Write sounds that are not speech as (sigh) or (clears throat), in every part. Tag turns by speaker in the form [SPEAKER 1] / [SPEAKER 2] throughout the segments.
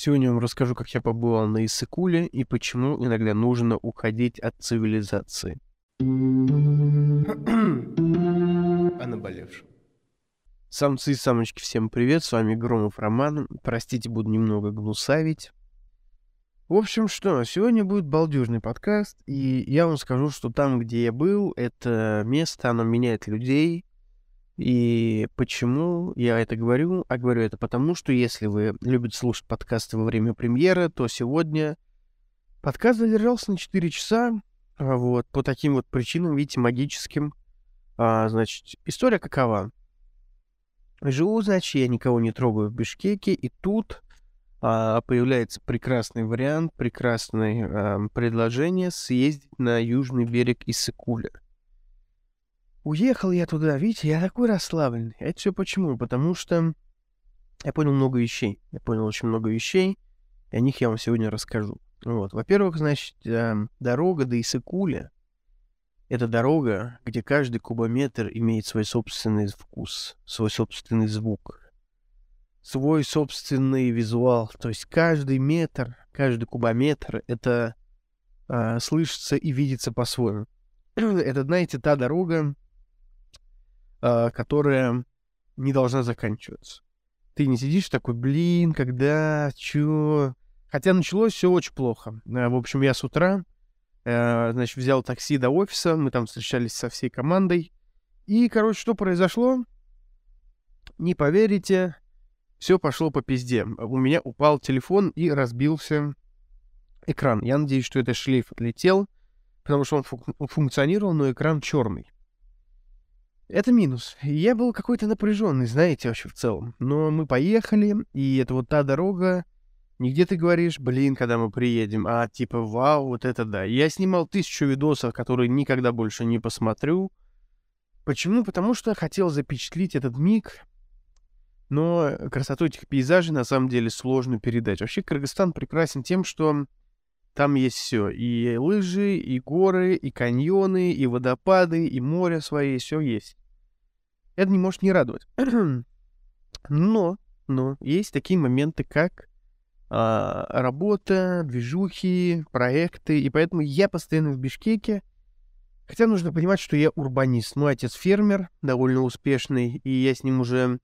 [SPEAKER 1] Сегодня я вам расскажу, как я побывал на Иссыкуле и почему иногда нужно уходить от цивилизации. О наболевшем. Самцы и самочки, всем привет, с вами Громов Роман. Простите, буду немного гнусавить. В общем, что, сегодня будет балдежный подкаст, и я вам скажу, что там, где я был, это место, оно меняет людей, и почему я это говорю? А говорю это потому, что если вы любите слушать подкасты во время премьеры, то сегодня подкаст задержался на 4 часа. А вот, по таким вот причинам, видите, магическим. А, значит, история какова? Живу, значит, я никого не трогаю в Бишкеке, и тут а, появляется прекрасный вариант, прекрасное а, предложение съездить на южный берег Иссыкуля. Уехал я туда, видите, я такой расслабленный. Это все почему? Потому что я понял много вещей. Я понял очень много вещей, и о них я вам сегодня расскажу. Вот. Во-первых, значит, эм, дорога до Исыкуля — это дорога, где каждый кубометр имеет свой собственный вкус, свой собственный звук, свой собственный визуал. То есть каждый метр, каждый кубометр — это э, слышится и видится по-своему. (clears throat) это, знаете, та дорога, которая не должна заканчиваться. Ты не сидишь такой, блин, когда, чё? Хотя началось все очень плохо. Э, в общем, я с утра, э, значит, взял такси до офиса, мы там встречались со всей командой. И, короче, что произошло? Не поверите, все пошло по пизде. У меня упал телефон и разбился экран. Я надеюсь, что это шлейф отлетел, потому что он функ- функционировал, но экран черный. Это минус. Я был какой-то напряженный, знаете, вообще в целом. Но мы поехали, и это вот та дорога, нигде ты говоришь, блин, когда мы приедем, а типа, вау, вот это да. Я снимал тысячу видосов, которые никогда больше не посмотрю. Почему? Потому что хотел запечатлить этот миг, но красоту этих пейзажей на самом деле сложно передать. Вообще Кыргызстан прекрасен тем, что там есть все. И лыжи, и горы, и каньоны, и водопады, и море свои, все есть. Это не может не радовать. (clears throat) но, но есть такие моменты, как а, работа, движухи, проекты, и поэтому я постоянно в Бишкеке. Хотя нужно понимать, что я урбанист. Мой отец фермер, довольно успешный, и я с ним уже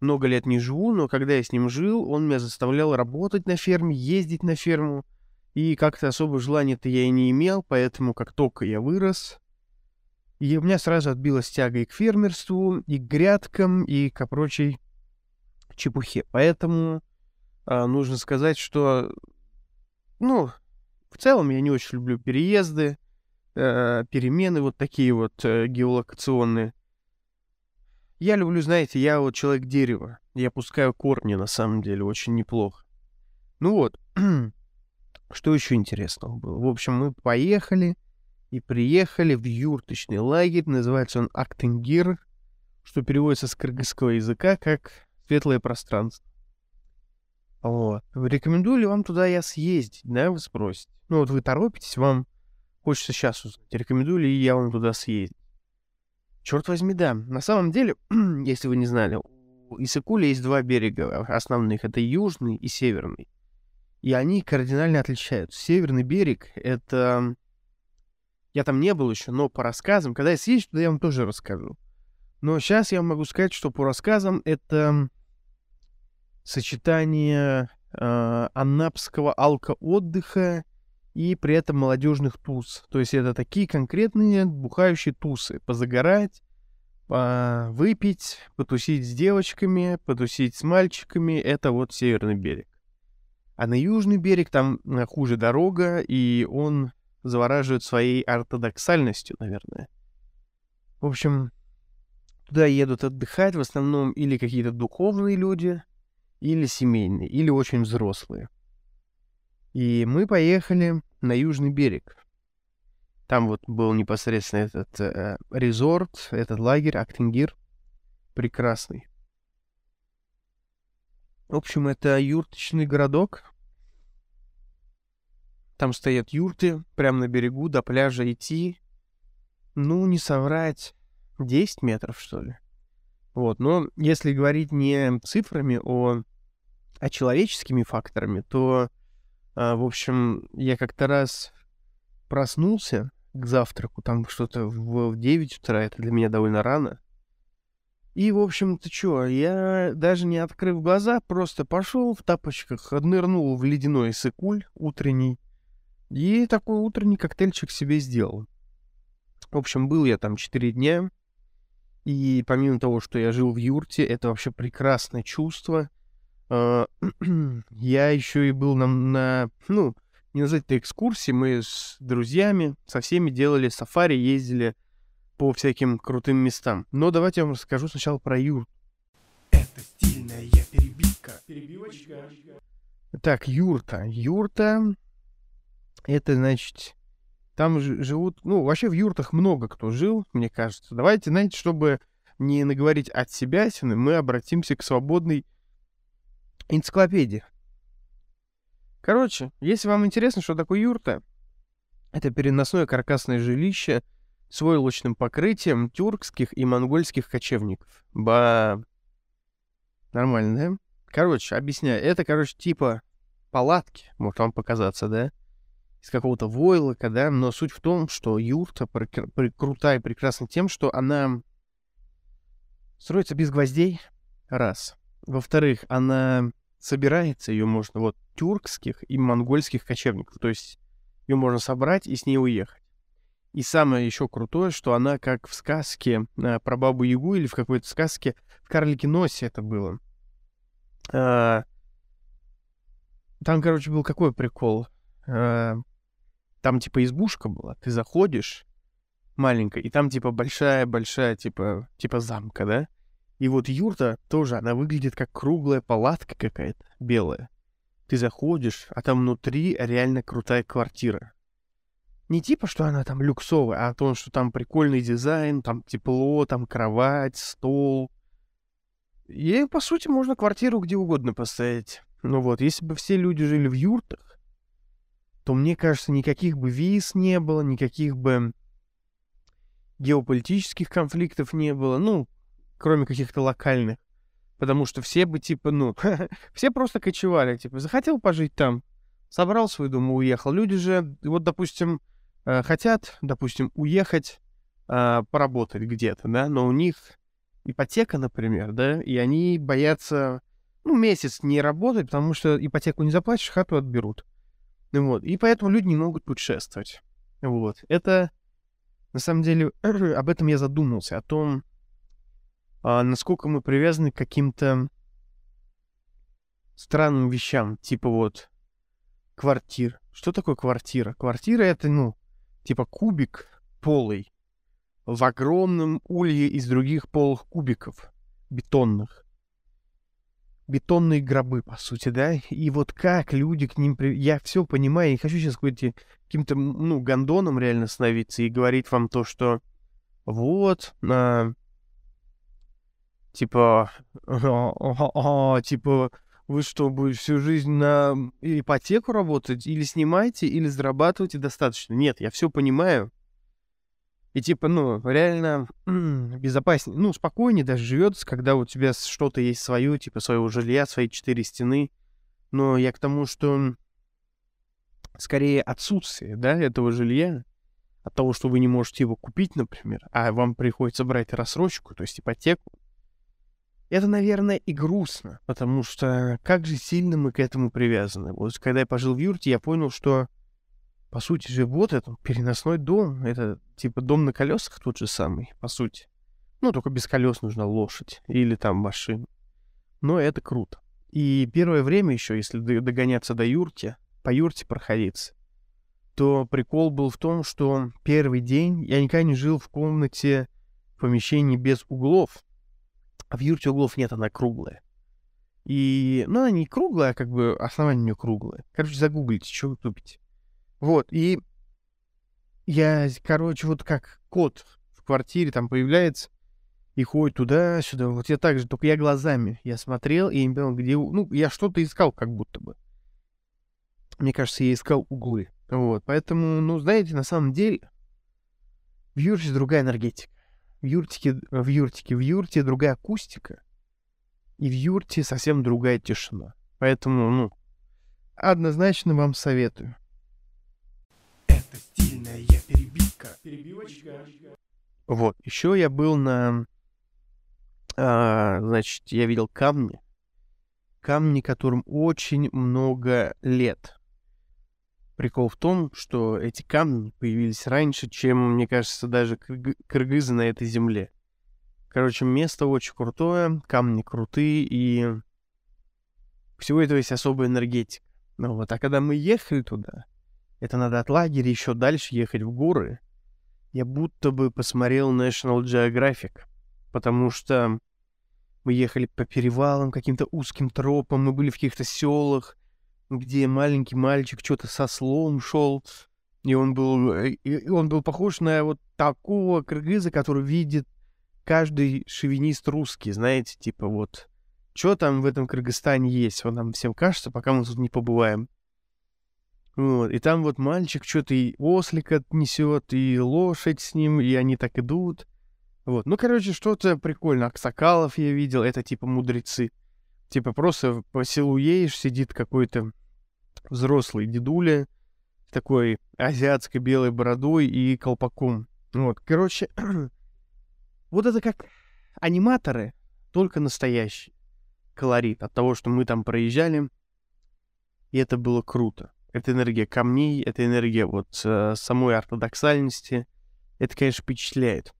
[SPEAKER 1] много лет не живу, но когда я с ним жил, он меня заставлял работать на ферме, ездить на ферму, и как-то особо желания-то я и не имел, поэтому как только я вырос, и у меня сразу отбилась тяга и к фермерству, и к грядкам, и к прочей чепухе. Поэтому а, нужно сказать, что, ну, в целом я не очень люблю переезды, э, перемены вот такие вот э, геолокационные. Я люблю, знаете, я вот человек дерева. Я пускаю корни, на самом деле, очень неплохо. Ну вот, (clears throat) Что еще интересного было? В общем, мы поехали и приехали в юрточный лагерь. Называется он Актенгир, что переводится с кыргызского языка как «светлое пространство». Вот. Рекомендую ли вам туда я съездить, да, вы спросите? Ну вот вы торопитесь, вам хочется сейчас узнать, рекомендую ли я вам туда съездить. Черт возьми, да. На самом деле, (clears throat) если вы не знали, у Исыкуля есть два берега основных. Это южный и северный и они кардинально отличаются. Северный берег — это... Я там не был еще, но по рассказам, когда я съезжу туда, я вам тоже расскажу. Но сейчас я могу сказать, что по рассказам это сочетание э, анапского алко-отдыха и при этом молодежных туз. То есть это такие конкретные бухающие тусы. Позагорать, выпить, потусить с девочками, потусить с мальчиками. Это вот северный берег. А на южный берег там хуже дорога, и он завораживает своей ортодоксальностью, наверное. В общем, туда едут отдыхать в основном или какие-то духовные люди, или семейные, или очень взрослые. И мы поехали на южный берег. Там вот был непосредственно этот э, резорт, этот лагерь, Актингир. Прекрасный. В общем, это юрточный городок. Там стоят юрты, прямо на берегу, до пляжа идти. Ну, не соврать, 10 метров, что ли. Вот, но если говорить не цифрами, о а человеческими факторами, то, а, в общем, я как-то раз проснулся к завтраку, там что-то в, в 9 утра, это для меня довольно рано. И, в общем-то, что, я даже не открыв глаза, просто пошел в тапочках, нырнул в ледяной сыкуль утренний, и такой утренний коктейльчик себе сделал. В общем, был я там 4 дня, и помимо того, что я жил в юрте, это вообще прекрасное чувство. А, (clears throat) я еще и был на, на ну, не назвать это экскурсии, мы с друзьями, со всеми делали сафари, ездили по всяким крутым местам. Но давайте я вам расскажу сначала про юрт. Это стильная перебивка. Перебивочка. Так, юрта. Юрта — это, значит, там живут... Ну, вообще в юртах много кто жил, мне кажется. Давайте, знаете, чтобы не наговорить от себя, мы обратимся к свободной энциклопедии. Короче, если вам интересно, что такое юрта, это переносное каркасное жилище с войлочным покрытием тюркских и монгольских кочевников. Ба... Нормально, да? Короче, объясняю. Это, короче, типа палатки, может вам показаться, да? Из какого-то войлока, да? Но суть в том, что юрта прик- при- крутая и прекрасна тем, что она строится без гвоздей, раз. Во-вторых, она собирается, ее можно вот тюркских и монгольских кочевников. То есть ее можно собрать и с ней уехать. И самое еще крутое, что она как в сказке э, про бабу Ягу или в какой-то сказке в Карлике Носе это было. А, там, короче, был какой прикол. А, там типа избушка была, ты заходишь маленькая, и там типа большая-большая типа, типа замка, да? И вот юрта тоже, она выглядит как круглая палатка какая-то, белая. Ты заходишь, а там внутри реально крутая квартира. Не типа, что она там люксовая, а то, что там прикольный дизайн, там тепло, там кровать, стол. И, по сути, можно квартиру где угодно поставить. Ну вот, если бы все люди жили в юртах, то, мне кажется, никаких бы виз не было, никаких бы геополитических конфликтов не было. Ну, кроме каких-то локальных. Потому что все бы, типа, ну, (laughs) все просто кочевали, типа, захотел пожить там, собрал свой дом и уехал. Люди же, вот, допустим, э, хотят, допустим, уехать э, поработать где-то, да, но у них ипотека, например, да, и они боятся, ну, месяц не работать, потому что ипотеку не заплатишь, хату отберут. Вот, и поэтому люди не могут путешествовать. Вот, это, на самом деле, (clears throat) об этом я задумался, о том, а, насколько мы привязаны к каким-то странным вещам, типа вот квартир. Что такое квартира? Квартира это, ну, типа кубик полый в огромном улье из других полых кубиков бетонных. Бетонные гробы, по сути, да? И вот как люди к ним... При... Я все понимаю, не хочу сейчас каким-то, ну, гондоном реально становиться и говорить вам то, что вот, а, Типа, (laughs) типа, вы что, будете всю жизнь на ипотеку работать? Или снимаете, или зарабатываете достаточно? Нет, я все понимаю. И типа, ну, реально (clears throat) безопаснее, ну, спокойнее даже живется, когда у тебя что-то есть свое, типа своего жилья, свои четыре стены. Но я к тому, что скорее отсутствие, да, этого жилья, от того, что вы не можете его купить, например, а вам приходится брать рассрочку, то есть ипотеку, это, наверное, и грустно, потому что как же сильно мы к этому привязаны. Вот когда я пожил в юрте, я понял, что, по сути же, вот это переносной дом. Это типа дом на колесах тот же самый, по сути. Ну, только без колес нужна лошадь или там машина. Но это круто. И первое время еще, если догоняться до юрти, по юрте проходиться, то прикол был в том, что первый день я никогда не жил в комнате в помещении без углов, а в юрте углов нет, она круглая. И, ну, она не круглая, а как бы основание у нее круглое. Короче, загуглите, что вы тупите. Вот, и я, короче, вот как кот в квартире там появляется и ходит туда-сюда. Вот я так же, только я глазами. Я смотрел и не понял, где... Ну, я что-то искал как будто бы. Мне кажется, я искал углы. Вот, поэтому, ну, знаете, на самом деле в юрте другая энергетика. В юртике, в юртике, в юрте другая акустика, и в юрте совсем другая тишина. Поэтому, ну, однозначно вам советую.
[SPEAKER 2] Это стильная перебивка. Перебивочка.
[SPEAKER 1] Вот, еще я был на... а, значит, я видел камни. Камни, которым очень много лет. Прикол в том, что эти камни появились раньше, чем, мне кажется, даже кыргы- кыргызы на этой земле. Короче, место очень крутое, камни крутые, и всего этого есть особая энергетика. Ну вот, а когда мы ехали туда, это надо от лагеря еще дальше ехать в горы, я будто бы посмотрел National Geographic, потому что мы ехали по перевалам, каким-то узким тропам, мы были в каких-то селах, где маленький мальчик что-то со слом шел, и он был, э, и он был похож на вот такого кыргыза, который видит каждый шовинист русский, знаете, типа вот, что там в этом Кыргызстане есть, он нам всем кажется, пока мы тут не побываем. Вот, и там вот мальчик что-то и ослика несет, и лошадь с ним, и они так идут. Вот, ну, короче, что-то прикольно. Аксакалов я видел, это типа мудрецы. Типа просто по селу едешь, сидит какой-то взрослый дедуля такой азиатской белой бородой и колпаком. Вот, короче, (clears throat) вот это как аниматоры, только настоящий колорит от того, что мы там проезжали. И это было круто. Это энергия камней, это энергия вот э, самой ортодоксальности. Это, конечно, впечатляет.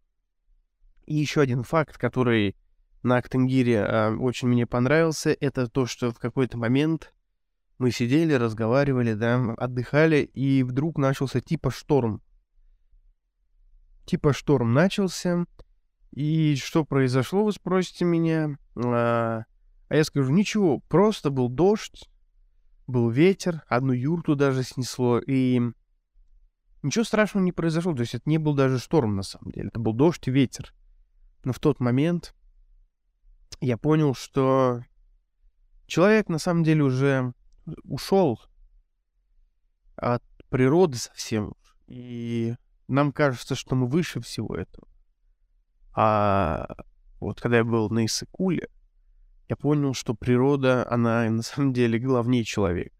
[SPEAKER 1] И еще один факт, который на Актенгире э, очень мне понравился, это то, что в какой-то момент мы сидели, разговаривали, да, отдыхали, и вдруг начался типа шторм. Типа шторм начался, и что произошло, вы спросите меня. А, а я скажу, ничего, просто был дождь, был ветер, одну юрту даже снесло, и ничего страшного не произошло. То есть это не был даже шторм, на самом деле. Это был дождь и ветер. Но в тот момент я понял, что человек на самом деле уже ушел от природы совсем. И нам кажется, что мы выше всего этого. А вот когда я был на Исыкуле, я понял, что природа, она на самом деле главнее человека.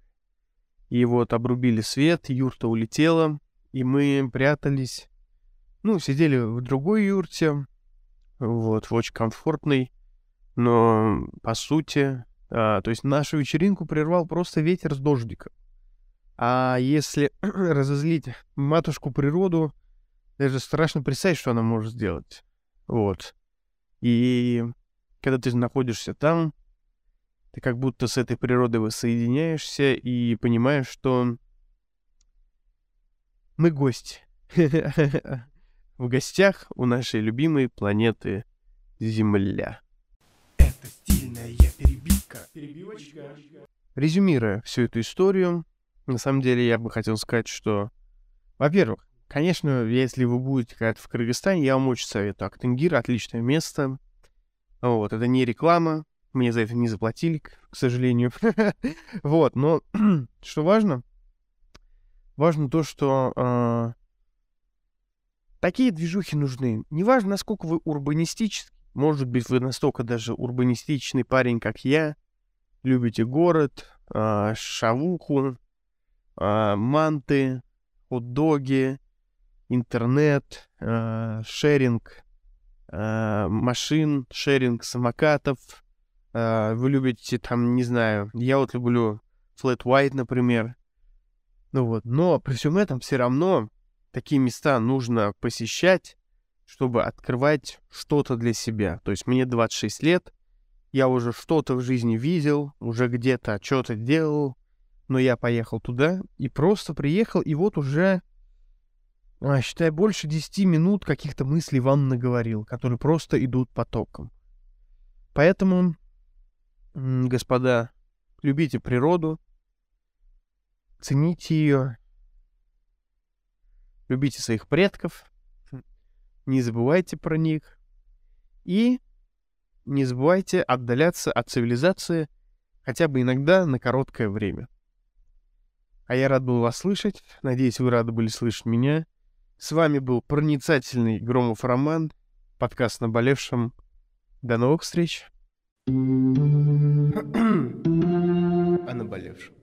[SPEAKER 1] И вот обрубили свет, юрта улетела, и мы прятались, ну, сидели в другой юрте, вот, в очень комфортной, но, по сути, а, то есть нашу вечеринку прервал просто ветер с дождиком. А если (clears throat) разозлить матушку природу, даже страшно представить, что она может сделать. Вот. И когда ты находишься там, ты как будто с этой природой воссоединяешься и понимаешь, что мы гость (laughs) В гостях у нашей любимой планеты Земля.
[SPEAKER 2] Это стильная перебивка. Перебивочка.
[SPEAKER 1] Резюмируя всю эту историю, на самом деле я бы хотел сказать, что, во-первых, конечно, если вы будете когда-то в Кыргызстане, я вам очень советую. Актенгир — отличное место. Вот, это не реклама, мне за это не заплатили, к сожалению. (laughs) вот, но (clears throat) что важно? Важно то, что э, такие движухи нужны. Неважно, насколько вы урбанистический, может быть, вы настолько даже урбанистичный парень, как я, любите город, э, шавуху, э, манты, хот-доги, интернет, э, шеринг, машин, шеринг самокатов. Вы любите там, не знаю, я вот люблю Flat White, например. Ну вот, но при всем этом все равно такие места нужно посещать, чтобы открывать что-то для себя. То есть мне 26 лет, я уже что-то в жизни видел, уже где-то что-то делал, но я поехал туда и просто приехал, и вот уже а, считай, больше 10 минут каких-то мыслей вам наговорил, которые просто идут потоком. Поэтому, господа, любите природу, цените ее, любите своих предков, не забывайте про них и не забывайте отдаляться от цивилизации хотя бы иногда на короткое время. А я рад был вас слышать. Надеюсь, вы рады были слышать меня. С вами был проницательный Громов Роман, подкаст «Наболевшим». До новых встреч! (clears throat) наболевшем.